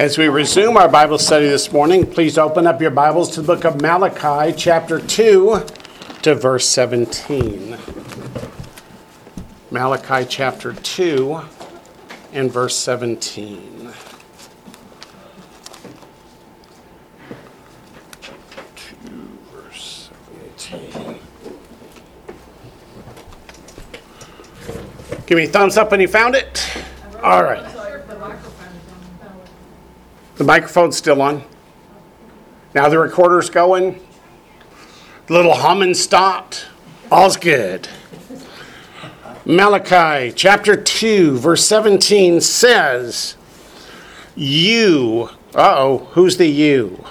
As we resume our Bible study this morning, please open up your Bibles to the book of Malachi, chapter 2, to verse 17. Malachi chapter 2 and verse 17. 2 verse 17. Give me a thumbs up when you found it. All right. The microphone's still on. Now the recorder's going. The little humming stopped. All's good. Malachi chapter 2, verse 17 says, You, uh oh, who's the you?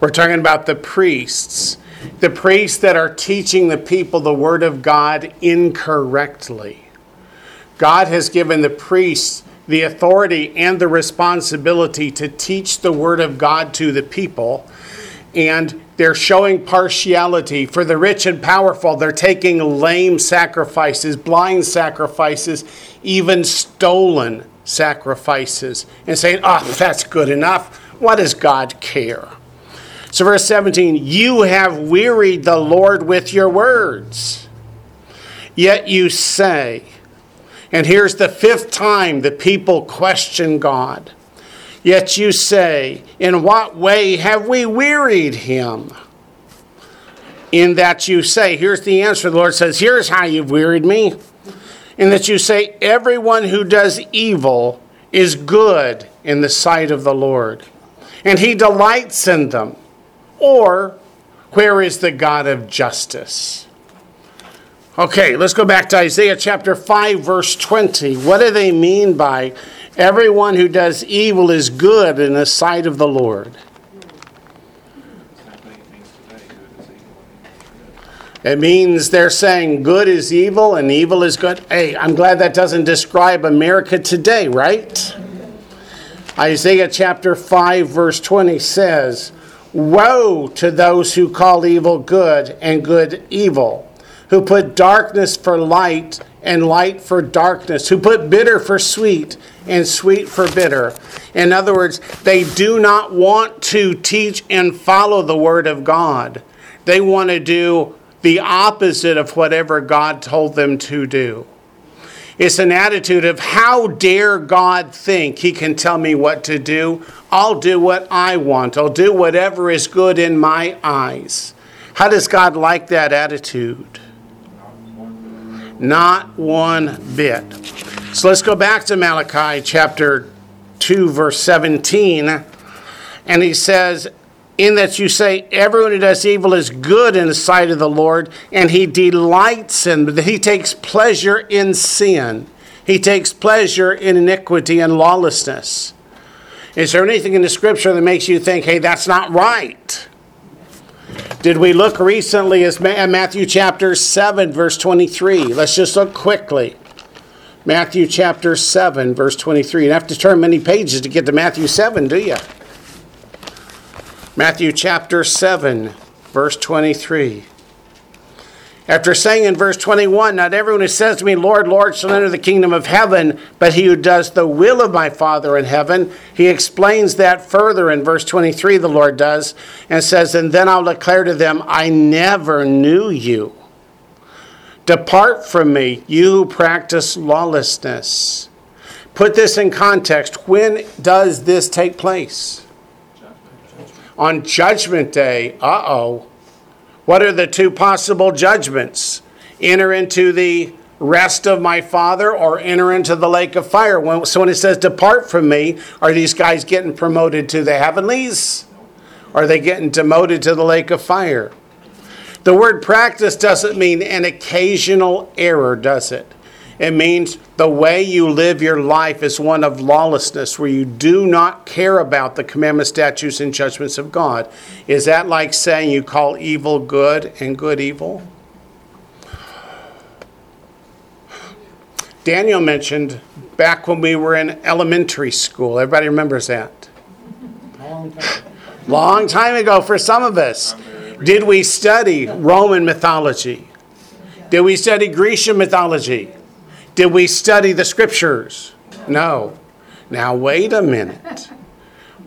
We're talking about the priests, the priests that are teaching the people the word of God incorrectly. God has given the priests the authority and the responsibility to teach the Word of God to the people. And they're showing partiality. For the rich and powerful, they're taking lame sacrifices, blind sacrifices, even stolen sacrifices, and saying, oh, that's good enough. What does God care? So, verse 17, you have wearied the Lord with your words. Yet you say, and here's the fifth time the people question God. Yet you say, In what way have we wearied him? In that you say, Here's the answer. The Lord says, Here's how you've wearied me. In that you say, Everyone who does evil is good in the sight of the Lord, and he delights in them. Or, where is the God of justice? Okay, let's go back to Isaiah chapter 5, verse 20. What do they mean by everyone who does evil is good in the sight of the Lord? It means they're saying good is evil and evil is good. Hey, I'm glad that doesn't describe America today, right? Isaiah chapter 5, verse 20 says, Woe to those who call evil good and good evil who put darkness for light and light for darkness, who put bitter for sweet and sweet for bitter. In other words, they do not want to teach and follow the Word of God. They want to do the opposite of whatever God told them to do. It's an attitude of how dare God think He can tell me what to do? I'll do what I want, I'll do whatever is good in my eyes. How does God like that attitude? Not one bit. So let's go back to Malachi chapter 2, verse 17. And he says, In that you say, Everyone who does evil is good in the sight of the Lord, and he delights in, he takes pleasure in sin. He takes pleasure in iniquity and lawlessness. Is there anything in the scripture that makes you think, hey, that's not right? Did we look recently at uh, Matthew chapter 7, verse 23? Let's just look quickly. Matthew chapter 7, verse 23. You have to turn many pages to get to Matthew 7, do you? Matthew chapter 7, verse 23. After saying in verse 21, Not everyone who says to me, Lord, Lord, shall enter the kingdom of heaven, but he who does the will of my Father in heaven, he explains that further in verse 23, the Lord does, and says, And then I'll declare to them, I never knew you. Depart from me, you who practice lawlessness. Put this in context. When does this take place? On Judgment Day. Uh oh. What are the two possible judgments? Enter into the rest of my father or enter into the lake of fire. When, so when it says depart from me, are these guys getting promoted to the heavenlies? Are they getting demoted to the lake of fire? The word practice doesn't mean an occasional error, does it? It means the way you live your life is one of lawlessness, where you do not care about the commandments, statutes, and judgments of God. Is that like saying you call evil good and good evil? Daniel mentioned back when we were in elementary school. Everybody remembers that? Long time. Long time ago for some of us. Did we study Roman mythology? Did we study Grecian mythology? Did we study the scriptures? No. Now, wait a minute.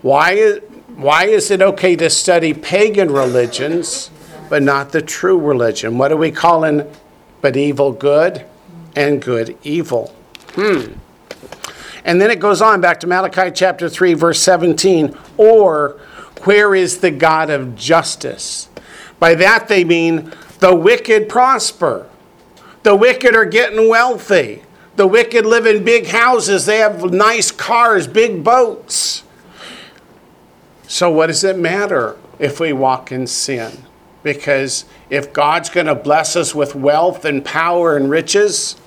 Why is, why is it okay to study pagan religions but not the true religion? What are we calling but evil good and good evil? Hmm. And then it goes on back to Malachi chapter 3, verse 17. Or, where is the God of justice? By that they mean the wicked prosper. The wicked are getting wealthy. The wicked live in big houses. They have nice cars, big boats. So, what does it matter if we walk in sin? Because if God's going to bless us with wealth and power and riches,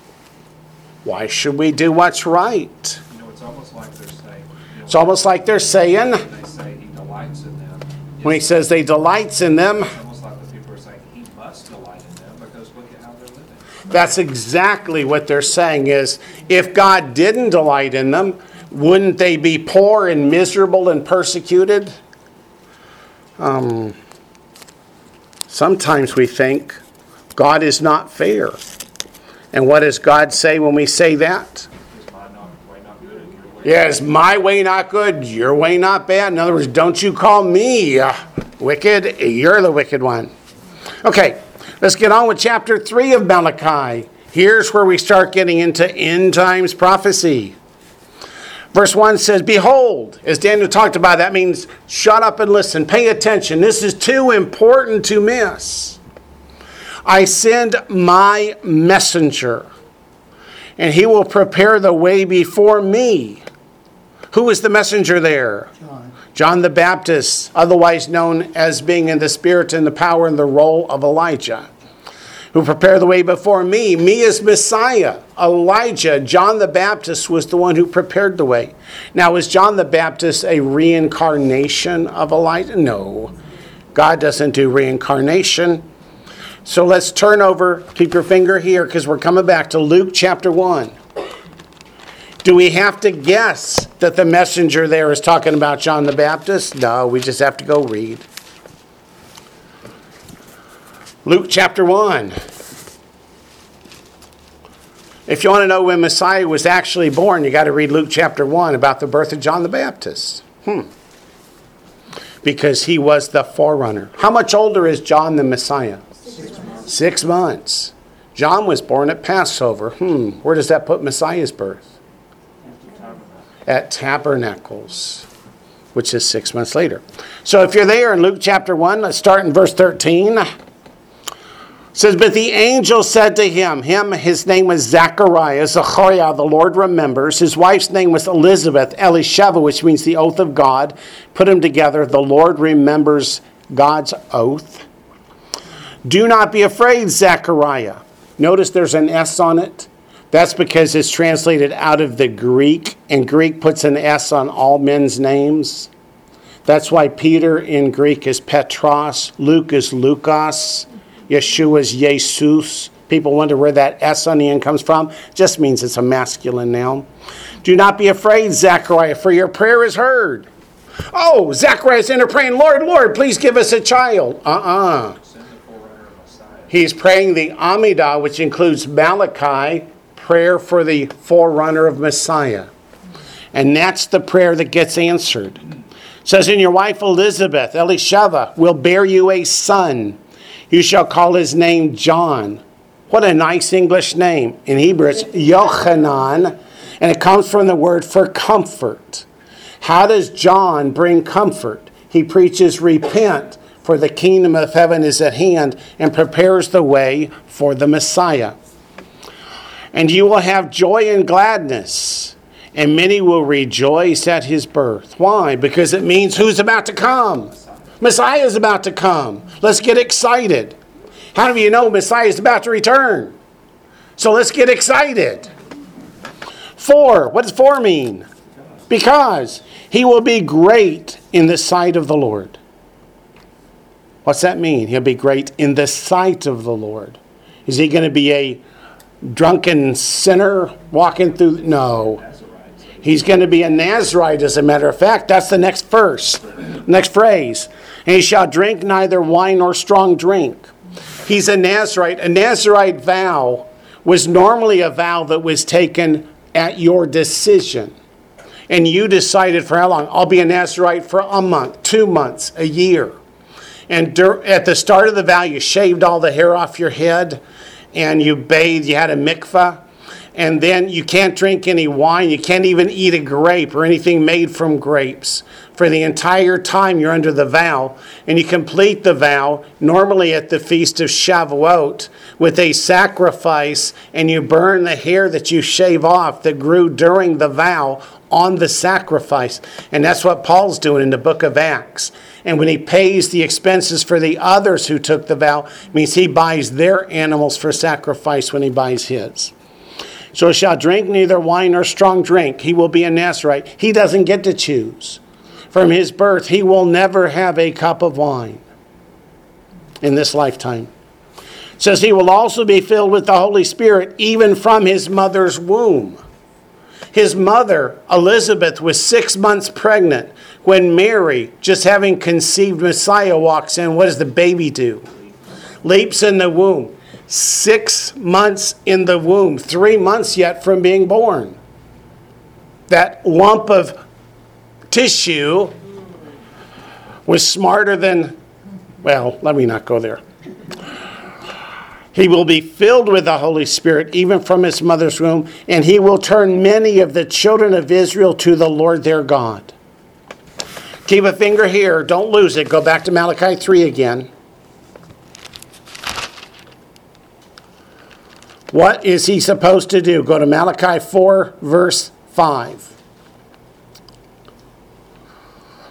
why should we do what's right? You know, it's almost like they're saying. you know, It's almost like they're saying, They say he delights in them. when he says they delights in them, It's almost like the people are saying he must delight in them because look at how they're living. That's exactly what they're saying is if God didn't delight in them, wouldn't they be poor and miserable and persecuted? Um, sometimes we think God is not fair. And what does God say when we say that? is my way not good, your way not bad? In other words, don't you call me uh, wicked, you're the wicked one. Okay, let's get on with chapter 3 of Malachi. Here's where we start getting into end times prophecy. Verse 1 says, Behold, as Daniel talked about, that means shut up and listen, pay attention. This is too important to miss. I send my messenger, and he will prepare the way before me. Who is the messenger there? John. John the Baptist, otherwise known as being in the spirit and the power and the role of Elijah, who prepared the way before me. Me is Messiah. Elijah, John the Baptist was the one who prepared the way. Now, is John the Baptist a reincarnation of Elijah? No. God doesn't do reincarnation. So let's turn over, keep your finger here because we're coming back to Luke chapter 1. Do we have to guess that the messenger there is talking about John the Baptist? No, we just have to go read. Luke chapter 1. If you want to know when Messiah was actually born, you got to read Luke chapter 1 about the birth of John the Baptist. Hmm. Because he was the forerunner. How much older is John the Messiah? Six months. John was born at Passover. Hmm. Where does that put Messiah's birth? At Tabernacles, which is six months later. So if you're there in Luke chapter 1, let's start in verse 13. It says, But the angel said to him, him, his name was Zachariah, Zachariah, the Lord remembers. His wife's name was Elizabeth, Elisheva, which means the oath of God. Put them together, the Lord remembers God's oath. Do not be afraid, Zechariah. Notice there's an S on it. That's because it's translated out of the Greek, and Greek puts an S on all men's names. That's why Peter in Greek is Petros, Luke is Lucas, Yeshua is Jesus. People wonder where that S on the end comes from. Just means it's a masculine noun. Do not be afraid, Zechariah, for your prayer is heard. Oh, Zechariah's in there praying, Lord, Lord, please give us a child. Uh uh Send the forerunner of Messiah. He's praying the Amidah, which includes Malachi, prayer for the forerunner of Messiah. And that's the prayer that gets answered. It says, And your wife Elizabeth, Elisheva, will bear you a son. You shall call his name John. What a nice English name. In Hebrew, it's Yochanan, and it comes from the word for comfort. How does John bring comfort? He preaches, Repent, for the kingdom of heaven is at hand, and prepares the way for the Messiah. And you will have joy and gladness, and many will rejoice at his birth. Why? Because it means who's about to come? Messiah is about to come. Let's get excited. How do you know Messiah is about to return? So let's get excited. For, what does for mean? Because he will be great in the sight of the Lord. What's that mean? He'll be great in the sight of the Lord. Is he going to be a drunken sinner walking through? No. He's going to be a Nazarite, as a matter of fact. That's the next verse, next phrase. And he shall drink neither wine nor strong drink. He's a Nazarite. A Nazarite vow was normally a vow that was taken at your decision. and you decided for how long? I'll be a Nazarite for a month, two months, a year. And at the start of the vow, you shaved all the hair off your head and you bathed, you had a mikvah and then you can't drink any wine. You can't even eat a grape or anything made from grapes for the entire time you're under the vow. And you complete the vow, normally at the feast of Shavuot, with a sacrifice, and you burn the hair that you shave off that grew during the vow on the sacrifice. And that's what Paul's doing in the book of Acts. And when he pays the expenses for the others who took the vow, means he buys their animals for sacrifice when he buys his. So shall drink neither wine nor strong drink. He will be a Nazarite. He doesn't get to choose. From his birth, he will never have a cup of wine in this lifetime. It says he will also be filled with the Holy Spirit even from his mother's womb. His mother, Elizabeth, was six months pregnant when Mary, just having conceived Messiah, walks in. What does the baby do? Leaps in the womb six months in the womb, three months yet from being born. That lump of tissue was smarter than, well, let me not go there. He will be filled with the Holy Spirit even from his mother's womb, and he will turn many of the children of Israel to the Lord their God. Keep a finger here, don't lose it. Go back to Malachi 3 again. What is he supposed to do? Go to Malachi 4, verse 5.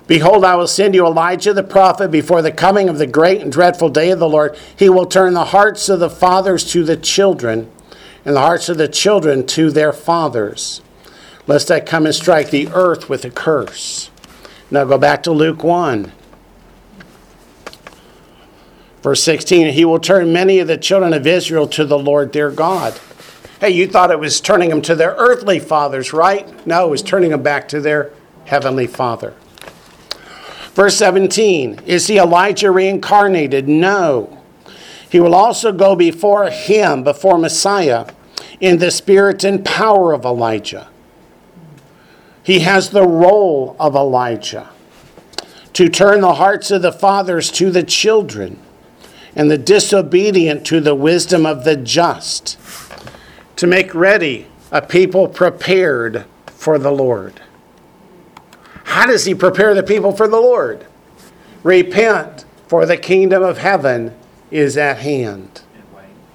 Behold, I will send you Elijah the prophet before the coming of the great and dreadful day of the Lord. He will turn the hearts of the fathers to the children, and the hearts of the children to their fathers, lest I come and strike the earth with a curse. Now go back to Luke 1. Verse 16, he will turn many of the children of Israel to the Lord their God. Hey, you thought it was turning them to their earthly fathers, right? No, it was turning them back to their heavenly father. Verse 17, is he Elijah reincarnated? No. He will also go before him, before Messiah, in the spirit and power of Elijah. He has the role of Elijah to turn the hearts of the fathers to the children and the disobedient to the wisdom of the just, to make ready a people prepared for the Lord. How does he prepare the people for the Lord? Repent, for the kingdom of heaven is at hand.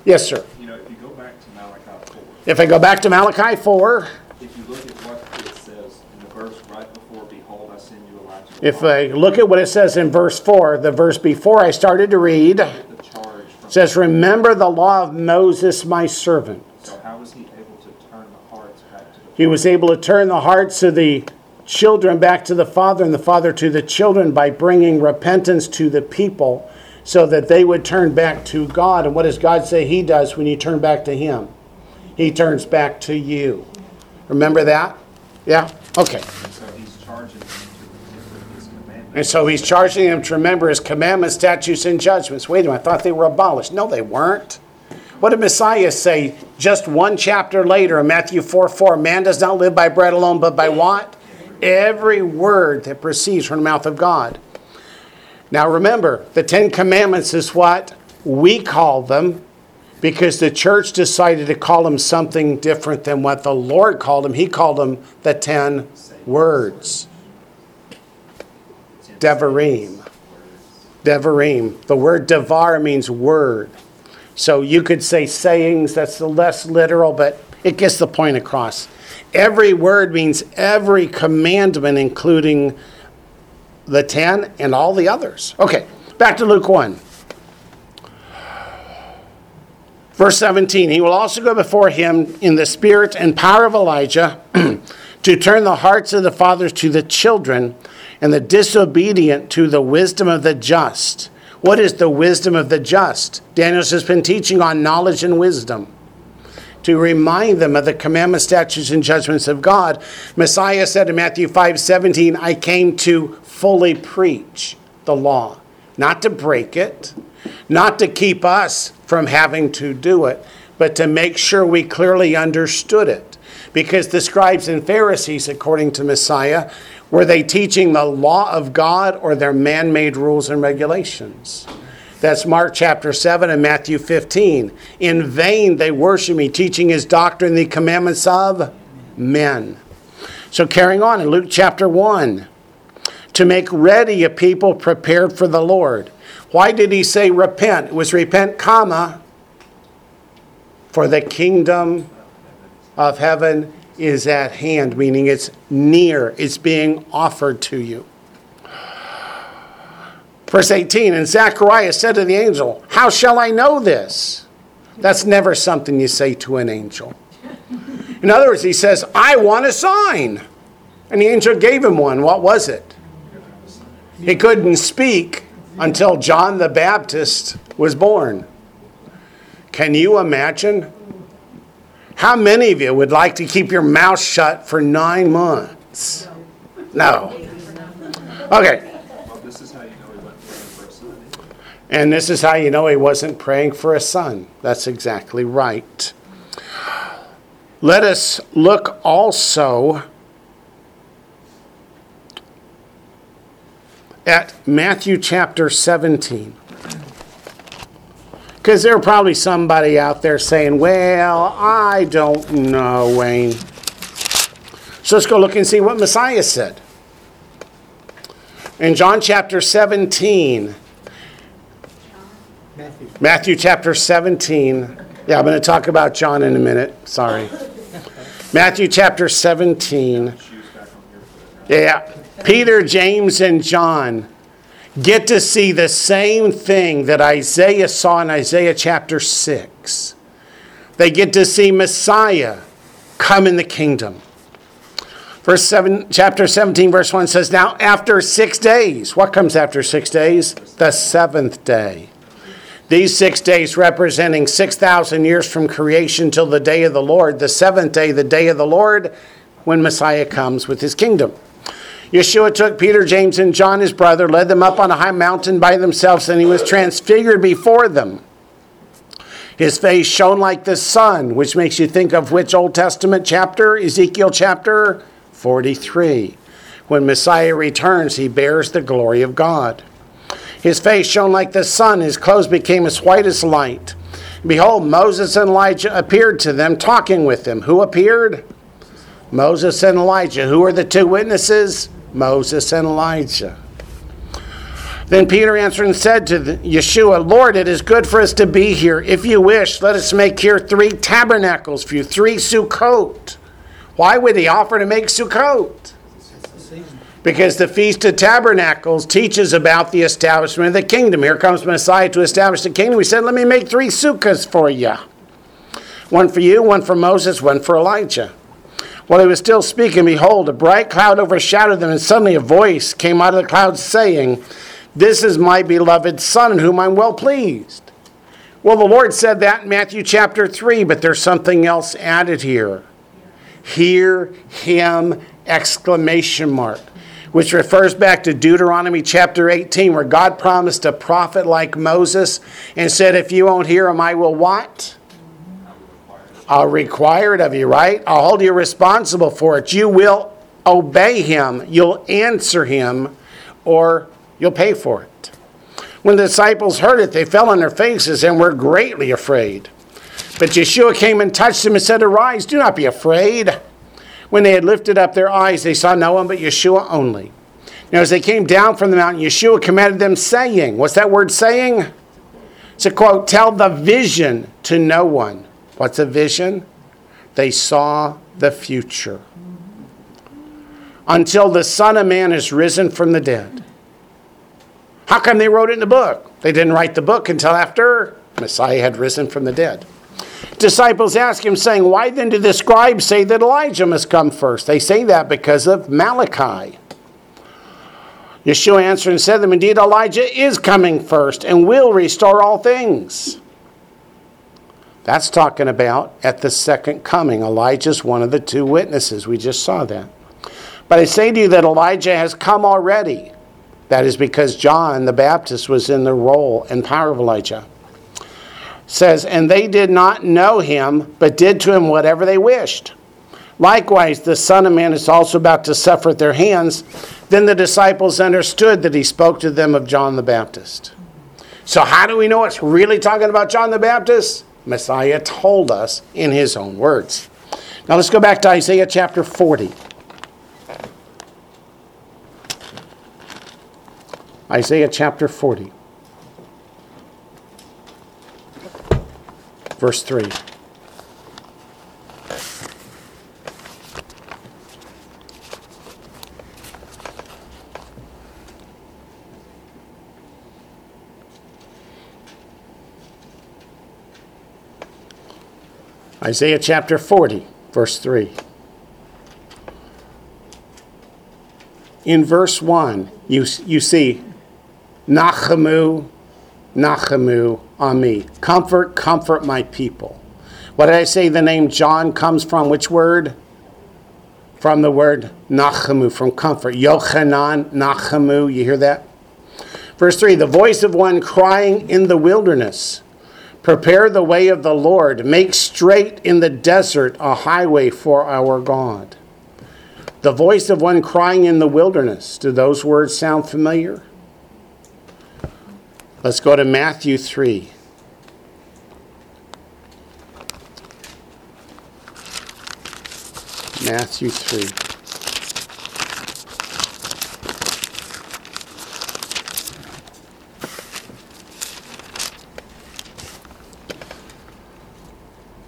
Yes, sir. you know, if you go back to Malachi four, If I go back to Malachi 4, if you look at what it says in the verse right before, behold, I send you Elijah. the if I look at what it says in verse 4, the verse before I started to read, The charge from, says, Remember the law of Moses, my servant. so how was he able to turn the hearts back to the? He was able to turn the hearts of the children back to the father and the father to the children by bringing repentance to the people so that they would turn back to God. And what does God say He does when you turn back to Him? He turns back to you. Remember that? Yeah? Okay. And so he's charging them to remember his commandments. And so He's charging them to remember His commandments, statutes, and judgments. Wait a minute, I thought they were abolished. No, they weren't. What did Messiah say just one chapter later in Matthew 4 4? Man does not live by bread alone, but by what? Every word that proceeds from the mouth of God. Now remember, the Ten Commandments is what we call them because the church decided to call them something different than what the Lord called them. He called them the Ten Words. Devarim. Devarim. The word devar means word. So you could say sayings, that's the less literal, but it gets the point across. Every word means every commandment, including the ten and all the others. Okay, back to Luke 1. Verse 17 He will also go before him in the spirit and power of Elijah to turn the hearts of the fathers to the children and the disobedient to the wisdom of the just. What is the wisdom of the just? Daniel's has been teaching on knowledge and wisdom to remind them of the commandments, statutes, and judgments of God. Messiah said in Matthew 5 17, I came to fully preach the law, not to break it, not to keep us from having to do it, but to make sure we clearly understood it. Because the scribes and Pharisees, according to Messiah, were they teaching the law of God or their man made rules and regulations? That's Mark chapter 7 and Matthew 15. In vain they worship me, teaching his doctrine, the commandments of men. So carrying on in Luke chapter 1, to make ready a people prepared for the Lord. Why did he say repent? It was repent, comma, for the kingdom of heaven is at hand, meaning it's near, it's being offered to you. Verse 18, and Zacharias said to the angel, How shall I know this? That's never something you say to an angel. In other words, he says, I want a sign. And the angel gave him one. What was it? He couldn't speak until John the Baptist was born. Can you imagine? How many of you would like to keep your mouth shut for nine months? No. Okay. And this is how you know he wasn't praying for a son. That's exactly right. Let us look also at Matthew chapter 17. Because there probably somebody out there saying, Well, I don't know, Wayne. So let's go look and see what Messiah said. In John chapter 17, Matthew. Matthew chapter 17. Yeah, I'm going to talk about John in a minute. Sorry. Matthew chapter 17. Shoes back on here for that. Yeah. Peter, James, and John get to see the same thing that Isaiah saw in Isaiah chapter 6. They get to see Messiah come in the kingdom. Verse 7, chapter 17, verse 1 says, Now after six days, what comes after six days? The seventh day. These six days representing 6,000 years from creation till the day of the Lord, the seventh day, the day of the Lord, when Messiah comes with his kingdom. Yeshua took Peter, James, and John, his brother, led them up on a high mountain by themselves, and he was transfigured before them. His face shone like the sun, which makes you think of which Old Testament chapter? Ezekiel chapter 43. When Messiah returns, he bears the glory of God. His face shone like the sun, his clothes became as white as light. Behold, Moses and Elijah appeared to them, talking with them. Who appeared? Moses and Elijah. Who are the two witnesses? Moses and Elijah. Then Peter answered and said to Yeshua, Lord, it is good for us to be here. If you wish, let us make here three tabernacles for you, three Sukkot. Why would he offer to make Sukkot? Because the Feast of Tabernacles teaches about the establishment of the kingdom. Here comes Messiah to establish the kingdom. He said, Let me make three sukkahs for you one for you, one for Moses, one for Elijah. While he was still speaking, behold, a bright cloud overshadowed them, and suddenly a voice came out of the cloud saying, This is my beloved Son, in whom I'm well pleased. Well, the Lord said that in Matthew chapter 3, but there's something else added here. Hear him! Exclamation mark. Which refers back to Deuteronomy chapter 18, where God promised a prophet like Moses and said, If you won't hear him, I will what? I'll require it of you, right? I'll hold you responsible for it. You will obey him, you'll answer him, or you'll pay for it. When the disciples heard it, they fell on their faces and were greatly afraid. But Yeshua came and touched them and said, Arise, do not be afraid. When they had lifted up their eyes, they saw no one but Yeshua only. Now, as they came down from the mountain, Yeshua commanded them, saying, What's that word saying? It's a quote, Tell the vision to no one. What's a vision? They saw the future. Until the Son of Man is risen from the dead. How come they wrote it in the book? They didn't write the book until after Messiah had risen from the dead. Disciples ask him, saying, Why then do the scribes say that Elijah must come first? They say that because of Malachi. Yeshua answered and said to them, Indeed, Elijah is coming first and will restore all things. That's talking about at the second coming. Elijah's one of the two witnesses. We just saw that. But I say to you that Elijah has come already. That is because John the Baptist was in the role and power of Elijah. Says, and they did not know him, but did to him whatever they wished. Likewise, the Son of Man is also about to suffer at their hands. Then the disciples understood that he spoke to them of John the Baptist. So, how do we know it's really talking about John the Baptist? Messiah told us in his own words. Now, let's go back to Isaiah chapter 40. Isaiah chapter 40, verse 3. Isaiah chapter 40, verse 3. In verse 1, you, you see, Nachamu, Nachamu, Ami. Comfort, comfort my people. What did I say the name John comes from? Which word? From the word Nachamu, from comfort. Yochanan, Nachamu. You hear that? Verse 3 The voice of one crying in the wilderness. Prepare the way of the Lord. Make straight in the desert a highway for our God. The voice of one crying in the wilderness. Do those words sound familiar? Let's go to Matthew 3. Matthew 3.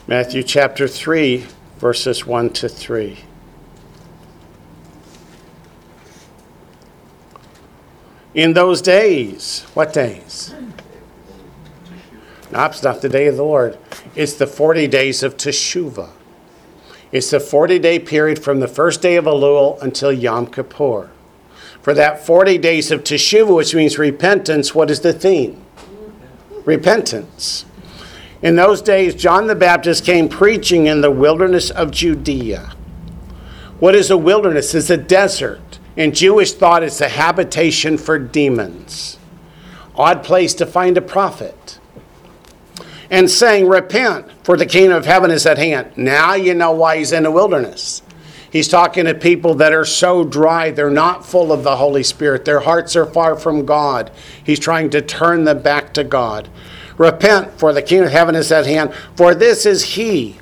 Matthew chapter 3, verses 1 to 3. In those days, what days? No, it's not the day of the Lord. It's the 40 days of Teshuvah. It's the 40 day period from the first day of Elul until Yom Kippur. For that 40 days of Teshuvah, which means repentance, what is the theme? Repentance. In those days, John the Baptist came preaching in the wilderness of Judea. What is a wilderness? It's a desert. In Jewish thought, it's a habitation for demons. Odd place to find a prophet. And saying, Repent, for the kingdom of heaven is at hand. Now you know why he's in the wilderness. He's talking to people that are so dry, they're not full of the Holy Spirit. Their hearts are far from God. He's trying to turn them back to God. Repent, for the kingdom of heaven is at hand. For this is he,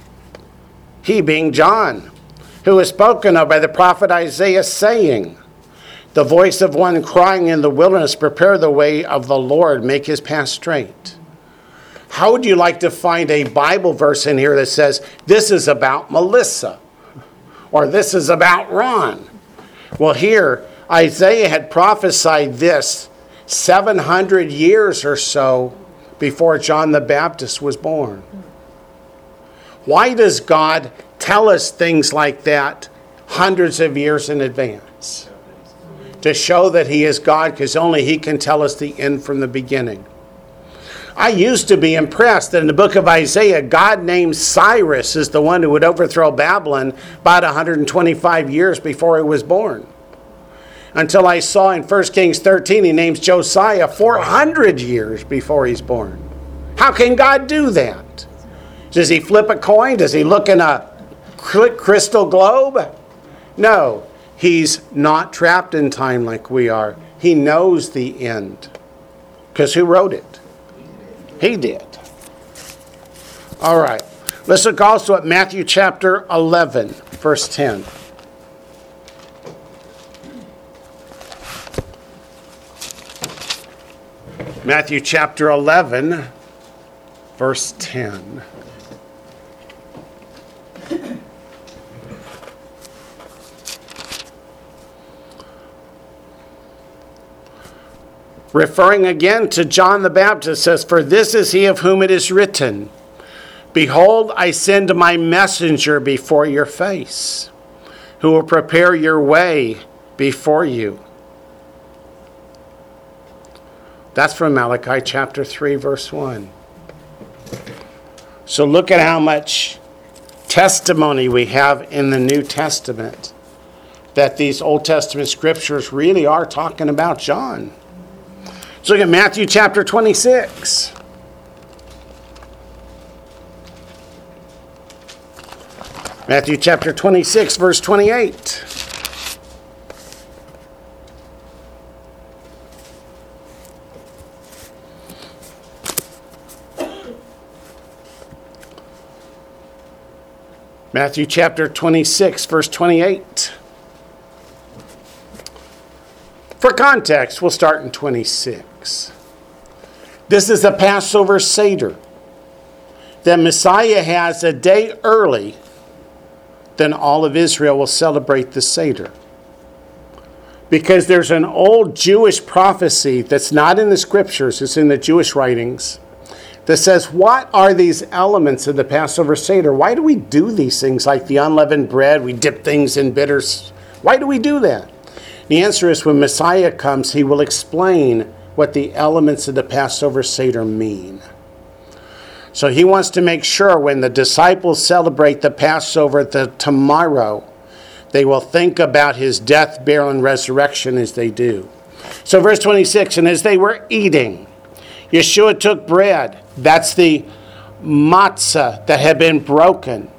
he being John, who is spoken of by the prophet Isaiah, saying, The voice of one crying in the wilderness, Prepare the way of the Lord, make his path straight. How would you like to find a Bible verse in here that says, This is about Melissa? Or this is about Ron? Well, here, Isaiah had prophesied this 700 years or so before John the Baptist was born. Why does God tell us things like that hundreds of years in advance? To show that He is God, because only He can tell us the end from the beginning. I used to be impressed that in the book of Isaiah, God named Cyrus as the one who would overthrow Babylon about 125 years before he was born until I saw in 1 Kings 13 he names Josiah 400 years before he's born. How can God do that? Does he flip a coin? Does he look in a crystal globe? No, he's not trapped in time like we are. He knows the end. Because who wrote it? He did. All right. Let's look also at Matthew chapter 11, verse 10. Matthew chapter 11, verse 10. Referring again to John the Baptist, says, For this is he of whom it is written, Behold, I send my messenger before your face, who will prepare your way before you. That's from Malachi chapter 3, verse 1. So look at how much testimony we have in the New Testament that these Old Testament scriptures really are talking about John. Let's look at Matthew chapter 26. Matthew chapter 26, verse 28. Matthew chapter 26, verse 28. For context, we'll start in 26. This is a Passover Seder that Messiah has a day early than all of Israel will celebrate the Seder. Because there's an old Jewish prophecy that's not in the scriptures, it's in the Jewish writings, that says, What are these elements of the Passover Seder? Why do we do these things like the unleavened bread? We dip things in bitters. Why do we do that? The answer is when Messiah comes, he will explain what the elements of the Passover Seder mean. So he wants to make sure when the disciples celebrate the Passover the tomorrow, they will think about his death, burial, and resurrection as they do. So, verse 26 And as they were eating, Yeshua took bread. That's the matzah that had been broken,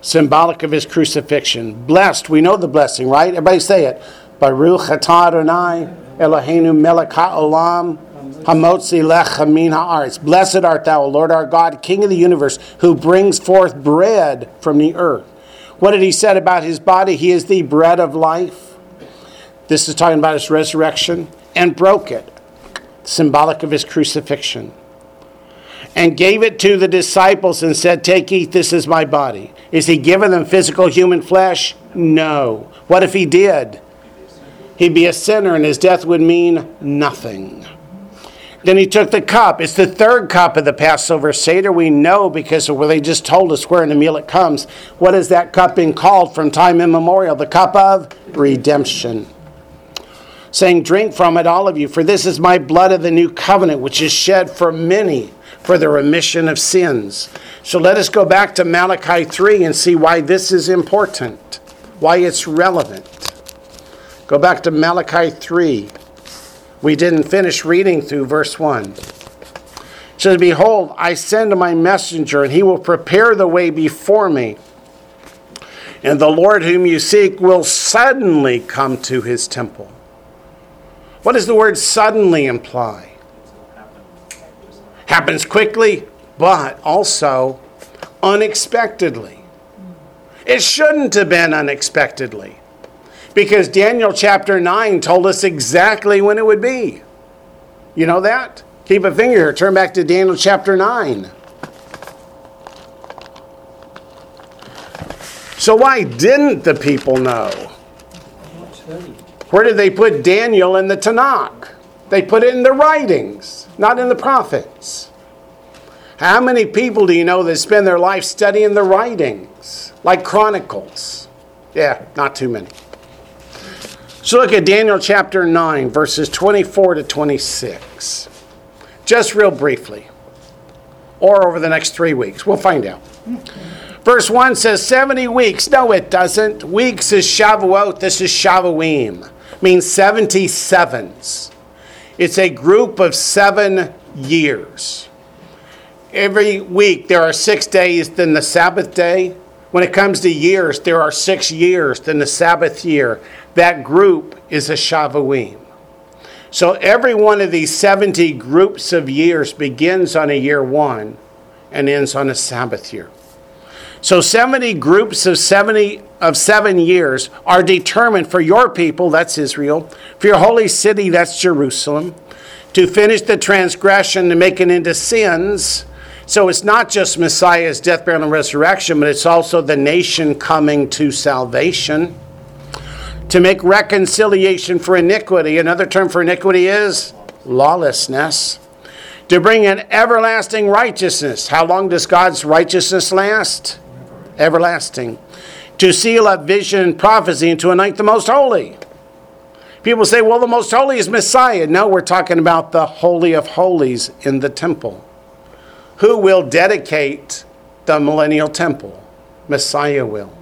symbolic of his crucifixion. Blessed, we know the blessing, right? Everybody say it. Baruch atah Adonai Eloheinu melech ha'olam hamotzi lechem min ha'aretz. Blessed art thou, Lord our God, King of the universe, who brings forth bread from the earth. What did he said about his body? He is the bread of life. This is talking about his resurrection and broke it, symbolic of his crucifixion. And gave it to the disciples and said, Take, eat, this is my body. Is he giving them physical human flesh? No. What if he did? He'd be a sinner and his death would mean nothing. Then he took the cup. It's the third cup of the Passover Seder. We know because where they just told us where in the meal it comes. What is that cup being called from time immemorial? The cup of redemption. Saying, Drink from it, all of you, for this is my blood of the new covenant, which is shed for many for the remission of sins. So let us go back to Malachi 3 and see why this is important, why it's relevant. Go back to Malachi 3. We didn't finish reading through verse 1. It says, Behold, I send my messenger, and he will prepare the way before me. And the Lord whom you seek will suddenly come to his temple. What does the word suddenly imply? Happens quickly, but also unexpectedly. It shouldn't have been unexpectedly because Daniel chapter 9 told us exactly when it would be. You know that? Keep a finger here. Turn back to Daniel chapter 9. So, why didn't the people know? Where did they put Daniel in the Tanakh? They put it in the writings, not in the prophets. How many people do you know that spend their life studying the writings, like Chronicles? Yeah, not too many. So look at Daniel chapter 9, verses 24 to 26. Just real briefly, or over the next three weeks. We'll find out. Verse 1 says 70 weeks. No, it doesn't. Weeks is Shavuot. This is Shavuim. Means 77s. It's a group of seven years. Every week there are six days, then the Sabbath day. When it comes to years, there are six years, then the Sabbath year. That group is a Shavuim. So every one of these 70 groups of years begins on a year one and ends on a Sabbath year. So 70 groups of 70 of 7 years are determined for your people, that's Israel, for your holy city, that's Jerusalem, to finish the transgression and make it into sins. So it's not just Messiah's death, burial, and resurrection, but it's also the nation coming to salvation. To make reconciliation for iniquity. Another term for iniquity is lawlessness. To bring an everlasting righteousness. How long does God's righteousness last? Everlasting. To seal up vision and prophecy and to anoint the most holy. People say, well, the most holy is Messiah. No, we're talking about the Holy of Holies in the temple. Who will dedicate the millennial temple? Messiah will.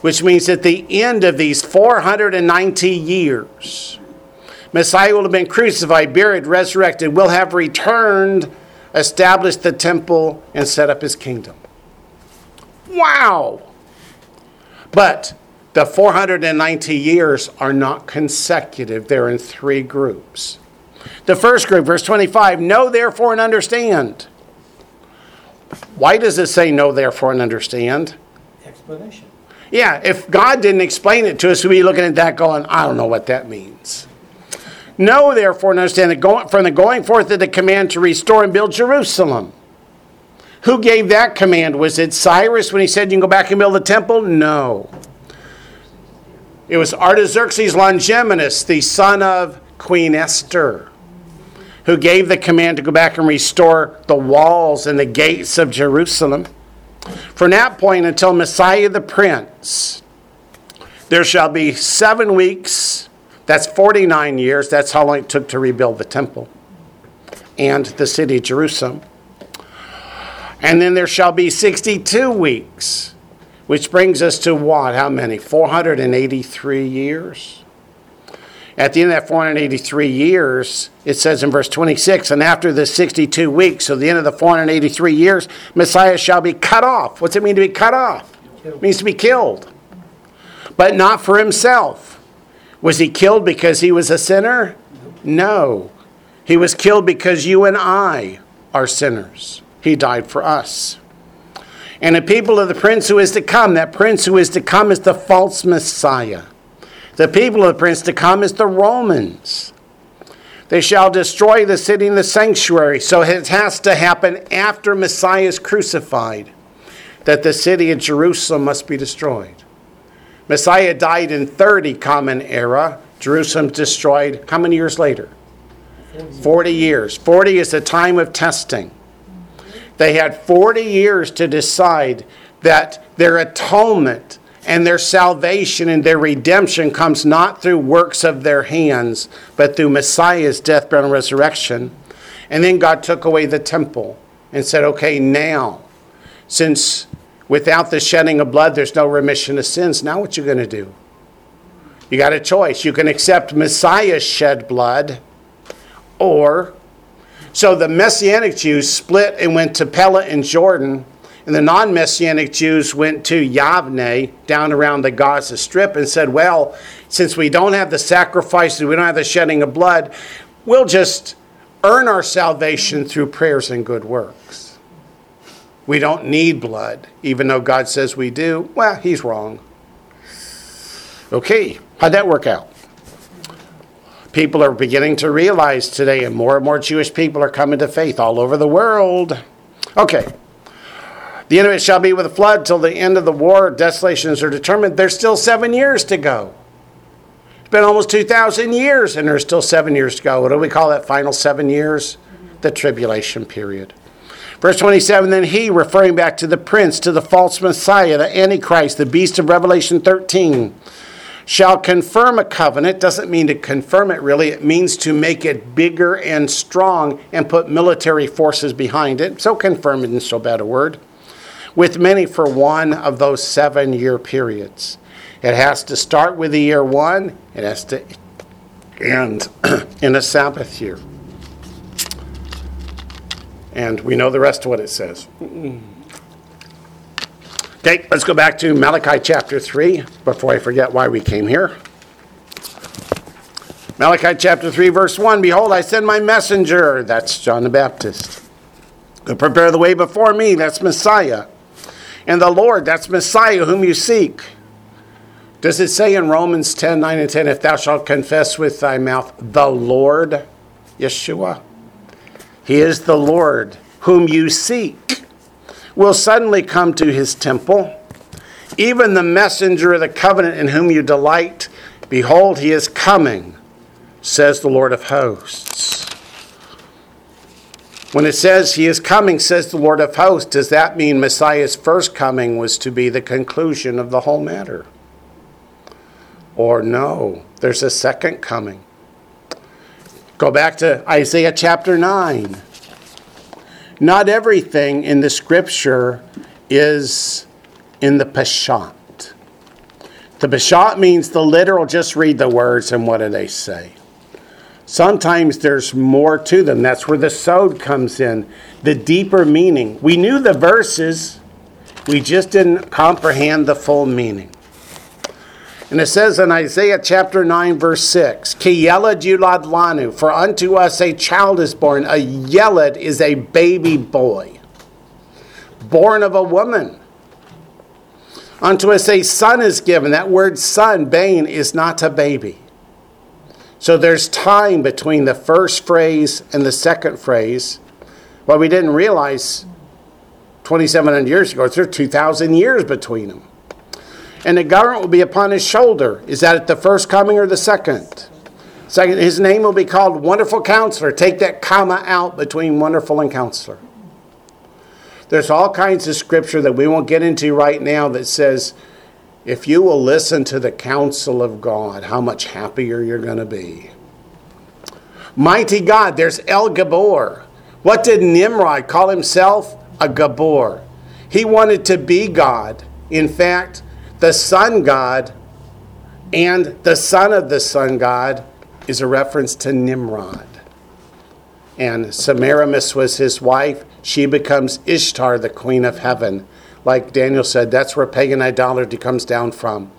Which means at the end of these 490 years, Messiah will have been crucified, buried, resurrected, will have returned, established the temple, and set up his kingdom. Wow! But the 490 years are not consecutive, they're in three groups. The first group, verse 25, know therefore and understand. Why does it say know therefore and understand? Explanation. Yeah, if God didn't explain it to us, we'd be looking at that going, I don't know what that means. Know therefore and understand that going, from the going forth of the command to restore and build Jerusalem. Who gave that command? Was it Cyrus when he said you can go back and build the temple? No. It was Artaxerxes Longimanus, the son of Queen Esther, who gave the command to go back and restore the walls and the gates of Jerusalem. From that point until Messiah the Prince, there shall be seven weeks. That's 49 years. That's how long it took to rebuild the temple and the city of Jerusalem. And then there shall be 62 weeks, which brings us to what? How many? 483 years. At the end of that 483 years, it says in verse 26, and after the 62 weeks, so the end of the 483 years, Messiah shall be cut off. What's it mean to be cut off? It means to be killed. But not for himself. Was he killed because he was a sinner? No. He was killed because you and I are sinners. He died for us. And the people of the prince who is to come, that prince who is to come is the false Messiah. The people of the prince to come is the Romans. They shall destroy the city and the sanctuary. So it has to happen after Messiah is crucified that the city of Jerusalem must be destroyed. Messiah died in 30 common era. Jerusalem destroyed how many years later? 40 years. 40 is the time of testing. They had 40 years to decide that their atonement and their salvation and their redemption comes not through works of their hands, but through Messiah's death, burial, and resurrection. And then God took away the temple and said, okay, now, since without the shedding of blood there's no remission of sins, now what you going to do? You got a choice. You can accept Messiah's shed blood, or so the Messianic Jews split and went to Pella in Jordan and the non Messianic Jews went to Yavne down around the Gaza Strip and said, Well, since we don't have the sacrifices, we don't have the shedding of blood, we'll just earn our salvation through prayers and good works. We don't need blood, even though God says we do. Well, he's wrong. Okay, how'd that work out? People are beginning to realize today, and more and more Jewish people are coming to faith all over the world. Okay, the end of it shall be with a flood till the end of the war. Desolations are determined. There's still seven years to go. It's been almost 2,000 years, and there's still seven years to go. What do we call that final seven years? The tribulation period. Verse 27 Then he, referring back to the prince, to the false Messiah, the Antichrist, the beast of Revelation 13, shall confirm a covenant. Doesn't mean to confirm it really, it means to make it bigger and strong and put military forces behind it. So confirm isn't so bad a word with many for one of those seven year periods. It has to start with the year one, it has to end in a Sabbath year. And we know the rest of what it says. Okay, let's go back to Malachi chapter 3 before I forget why we came here. Malachi chapter 3, verse 1 Behold, I send my messenger, that's John the Baptist, to prepare the way before me, that's Messiah and the Lord, that's Messiah whom you seek. Does it say in Romans 10 9 and 10, if thou shalt confess with thy mouth the Lord, Yeshua? He is the Lord whom you seek, will suddenly come to his temple. Even the messenger of the covenant in whom you delight, behold, he is coming, says the Lord of hosts. When it says he is coming, says the Lord of hosts, does that mean Messiah's first coming was to be the conclusion of the whole matter? Or no, there's a second coming. Go back to Isaiah chapter 9. Not everything in the scripture is in the Peshat. The Peshat means the literal, just read the words and what do they say. Sometimes there's more to them. That's where the sod comes in, the deeper meaning. We knew the verses, We just didn't comprehend the full meaning. And it says in Isaiah chapter 9, verse 6, Ki yeled yulad lanu, for unto us a child is born. A yelad is a baby boy, born of a woman. Unto us a son is given. That word son, bane, is not a baby. So there's time between the first phrase and the second phrase. What we didn't realize 2,700 years ago, there's 2,000 years between them. And the government will be upon his shoulder. Is that at the first coming or the second? Second, his name will be called Wonderful Counselor. Take that comma out between wonderful and counselor. There's all kinds of scripture that we won't get into right now that says, if you will listen to the counsel of God, how much happier you're going to be. Mighty God, there's El Gabor. What did Nimrod call himself? A Gabor. He wanted to be God. In fact, the sun god and the son of the sun god is a reference to Nimrod. And Semiramis was his wife. She becomes Ishtar, the queen of heaven. Like Daniel said, that's where pagan idolatry comes down from.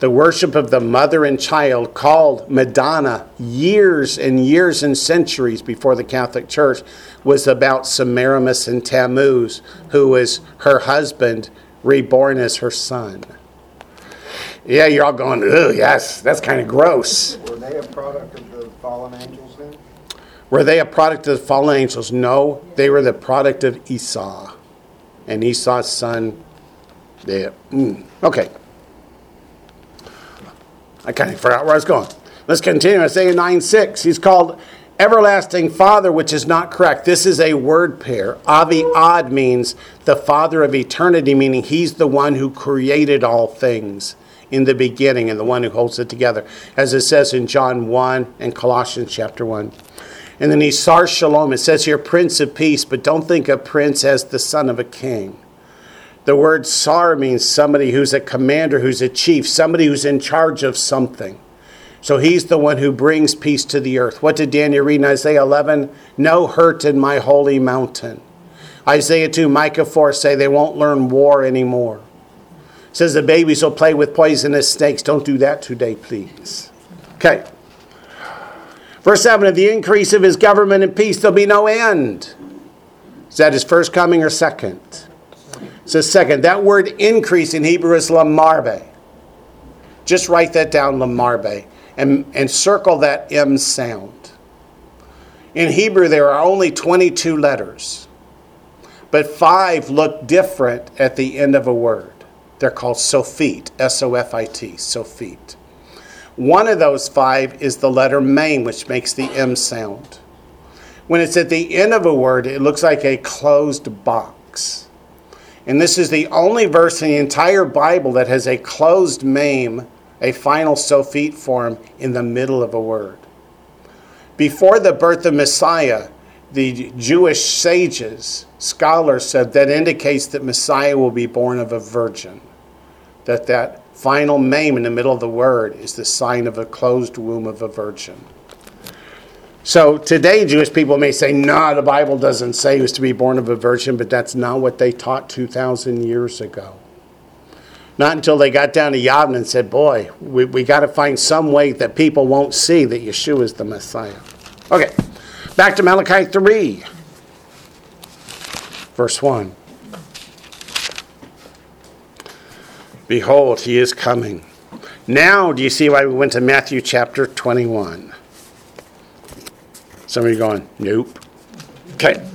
The worship of the mother and child, called Madonna years and years and centuries before the Catholic Church, was about Semiramis and Tammuz, who was her husband, reborn as her son. Yeah, you're all going, oh, yes, that's kind of gross. Were they a product of the fallen angels then? Were they a product of the fallen angels? No, they were the product of Esau. And Esau's son, they, mm, okay. I kind of forgot where I was going. Let's continue. Isaiah 9 6. He's called everlasting father, which is not correct. This is a word pair. Avi Ad means the father of eternity, meaning he's the one who created all things in the beginning and the one who holds it together, as it says in John 1 and Colossians chapter 1. And then he's Sar Shalom. It says here, Prince of Peace, but don't think of Prince as the son of a king. The word Sar means somebody who's a commander, who's a chief, somebody who's in charge of something. So he's the one who brings peace to the earth. What did Daniel read in Isaiah 11? No hurt in my holy mountain. Isaiah 2, Micah 4 say they won't learn war anymore says the babies will play with poisonous snakes. Don't do that today, please. Okay. Verse 7 Of the increase of his government and peace, there'll be no end. Is that his first coming or second? It says second. That word increase in Hebrew is lamarbe. Just write that down, lamarbe, and, and circle that M sound. In Hebrew, there are only 22 letters, but five look different at the end of a word. They're called Sophit, S O F I T, Sophit. One of those five is the letter maim, which makes the M sound. When it's at the end of a word, it looks like a closed box. And this is the only verse in the entire Bible that has a closed maim, a final Sophit form, in the middle of a word. Before the birth of Messiah, the Jewish sages, scholars said that indicates that Messiah will be born of a virgin that that final maim in the middle of the word is the sign of a closed womb of a virgin. So today, Jewish people may say, no, nah, the Bible doesn't say he was to be born of a virgin, but that's not what they taught 2,000 years ago. Not until they got down to Yavne and said, boy, we, we got to find some way that people won't see that Yeshua is the Messiah. Okay, back to Malachi 3, verse 1. Behold, he is coming. Now, do you see why we went to Matthew chapter 21? Some of you going, nope. Okay.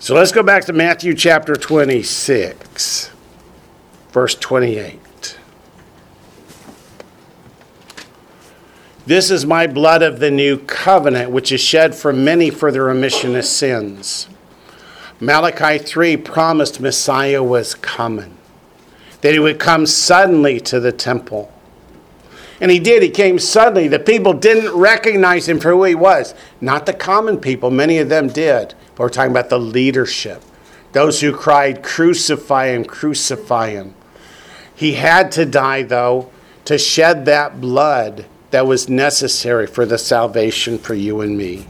So let's go back to Matthew chapter 26, verse 28. This is my blood of the new covenant, which is shed for many for the remission of sins. Malachi 3 promised Messiah was coming that he would come suddenly to the temple. And he did. He came suddenly. The people didn't recognize him for who he was. Not the common people, many of them did. But we're talking about the leadership. Those who cried, Crucify him, crucify him. He had to die, though, to shed that blood that was necessary for the salvation for you and me.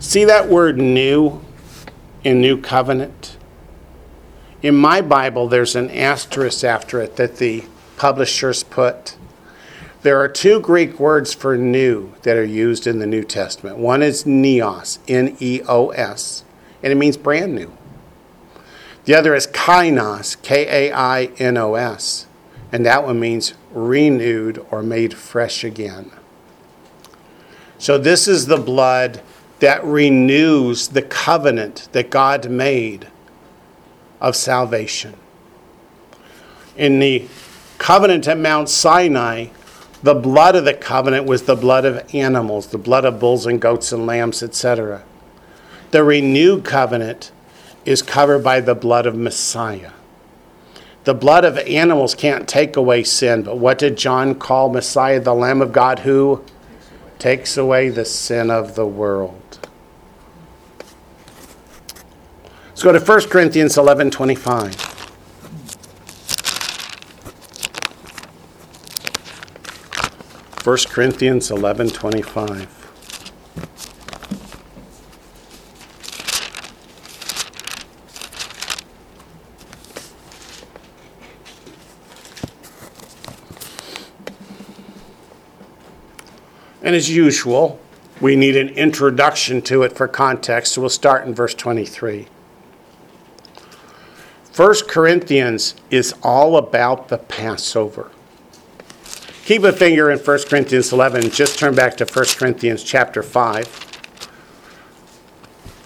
See that word new in New Covenant? In my Bible, there's an asterisk after it that the publishers put. There are two Greek words for new that are used in the New Testament. One is neos, N E O S, and it means brand new. The other is kainos, K A I N O S, and that one means renewed or made fresh again. So, this is the blood that renews the covenant that God made of salvation. In the covenant at Mount Sinai, the blood of the covenant was the blood of animals, the blood of bulls and goats and lambs, etc. The renewed covenant is covered by the blood of Messiah. The blood of animals can't take away sin, but what did John call Messiah, the Lamb of God, who takes away the sin of the world? Let's go to 1 Corinthians 11 25. 1 Corinthians 11 25. And as usual, we need an introduction to it for context, so we'll start in verse 23. 1 Corinthians is all about the Passover. Keep a finger in 1 Corinthians 11. Just turn back to 1 Corinthians chapter 5.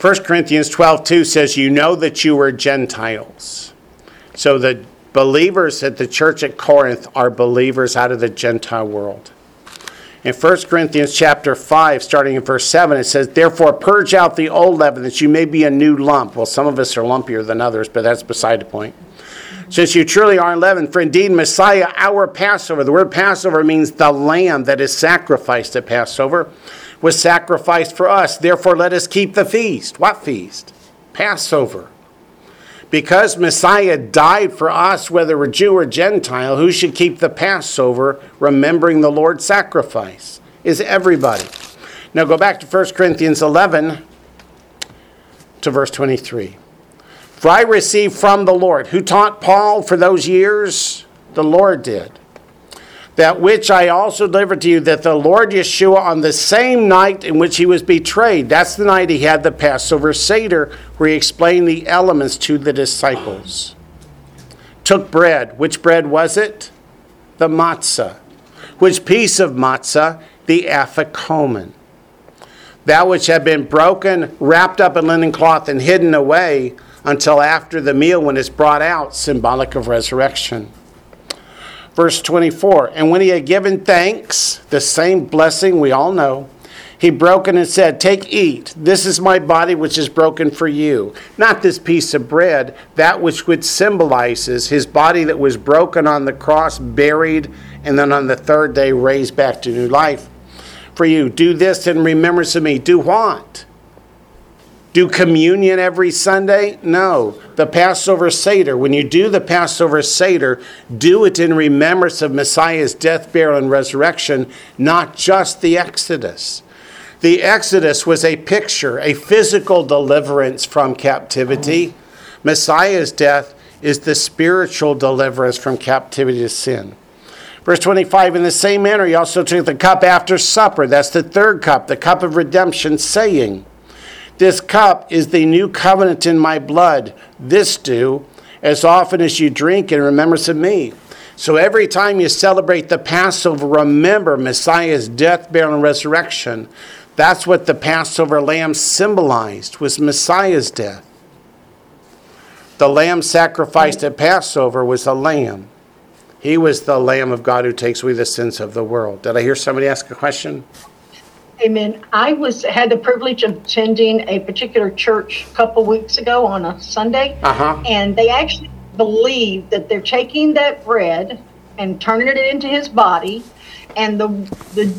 1 Corinthians 12, 2 says, You know that you were Gentiles. So the believers at the church at Corinth are believers out of the Gentile world. In 1 Corinthians chapter 5, starting in verse 7, it says, Therefore purge out the old leaven that you may be a new lump. Well, some of us are lumpier than others, but that's beside the point since you truly are leaven, For indeed, Messiah, our Passover, the word Passover means the lamb that is sacrificed at Passover, was sacrificed for us. Therefore, let us keep the feast. What feast? Passover. Because Messiah died for us, whether we're Jew or Gentile, who should keep the Passover, remembering the Lord's sacrifice? Is everybody. Now go back to 1 Corinthians 11 to verse 23. For I received from the Lord. Who taught Paul for those years? The Lord did. That which I also delivered to you, that the Lord Yeshua, on the same night in which he was betrayed, that's the night he had the Passover Seder, where he explained the elements to the disciples. Took bread. Which bread was it? The matzah. Which piece of matzah? The afikomen. That which had been broken, wrapped up in linen cloth, and hidden away until after the meal when it's brought out, symbolic of resurrection. Verse 24 And when he had given thanks, the same blessing we all know, he broke and said, Take, eat. This is my body which is broken for you. Not this piece of bread, that which which symbolizes his body that was broken on the cross, buried, and then on the third day raised back to new life. For you, do this in remembrance of me. Do what? Do communion every Sunday? No. The Passover Seder. When you do the Passover Seder, do it in remembrance of Messiah's death, burial, and resurrection, not just the Exodus. The Exodus was a picture, a physical deliverance from captivity. Messiah's death is the spiritual deliverance from captivity to sin. Verse 25, in the same manner, he also took the cup after supper. That's the third cup, the cup of redemption, saying, this cup is the new covenant in my blood. This do as often as you drink in remembrance of me. So every time you celebrate the Passover, remember Messiah's death, burial, and resurrection. That's what the Passover lamb symbolized was Messiah's death. The lamb sacrificed at Passover was a lamb. He was the Lamb of God who takes away the sins of the world. Did I hear somebody ask a question? Amen. I was had the privilege of attending a particular church a couple weeks ago on a Sunday, Uh-huh. and they actually believe that they're taking that bread and turning it into his body, and the the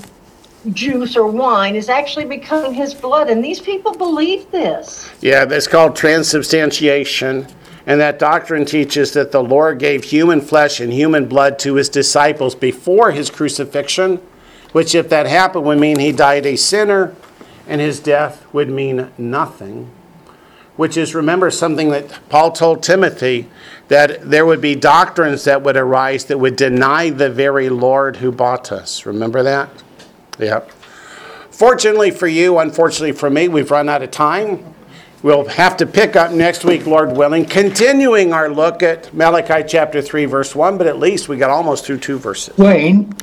juice or wine is actually becoming his blood. And these people believe this. Yeah, that's called transubstantiation. And that doctrine teaches that the Lord gave human flesh and human blood to his disciples before his crucifixion, which, if that happened, would mean he died a sinner and his death would mean nothing. Which is, remember, something that Paul told Timothy that there would be doctrines that would arise that would deny the very Lord who bought us. Remember that? Yep. Fortunately for you, unfortunately for me, we've run out of time. We'll have to pick up next week, Lord willing, continuing our look at Malachi chapter 3, verse 1, but at least we got almost through two verses. Wayne,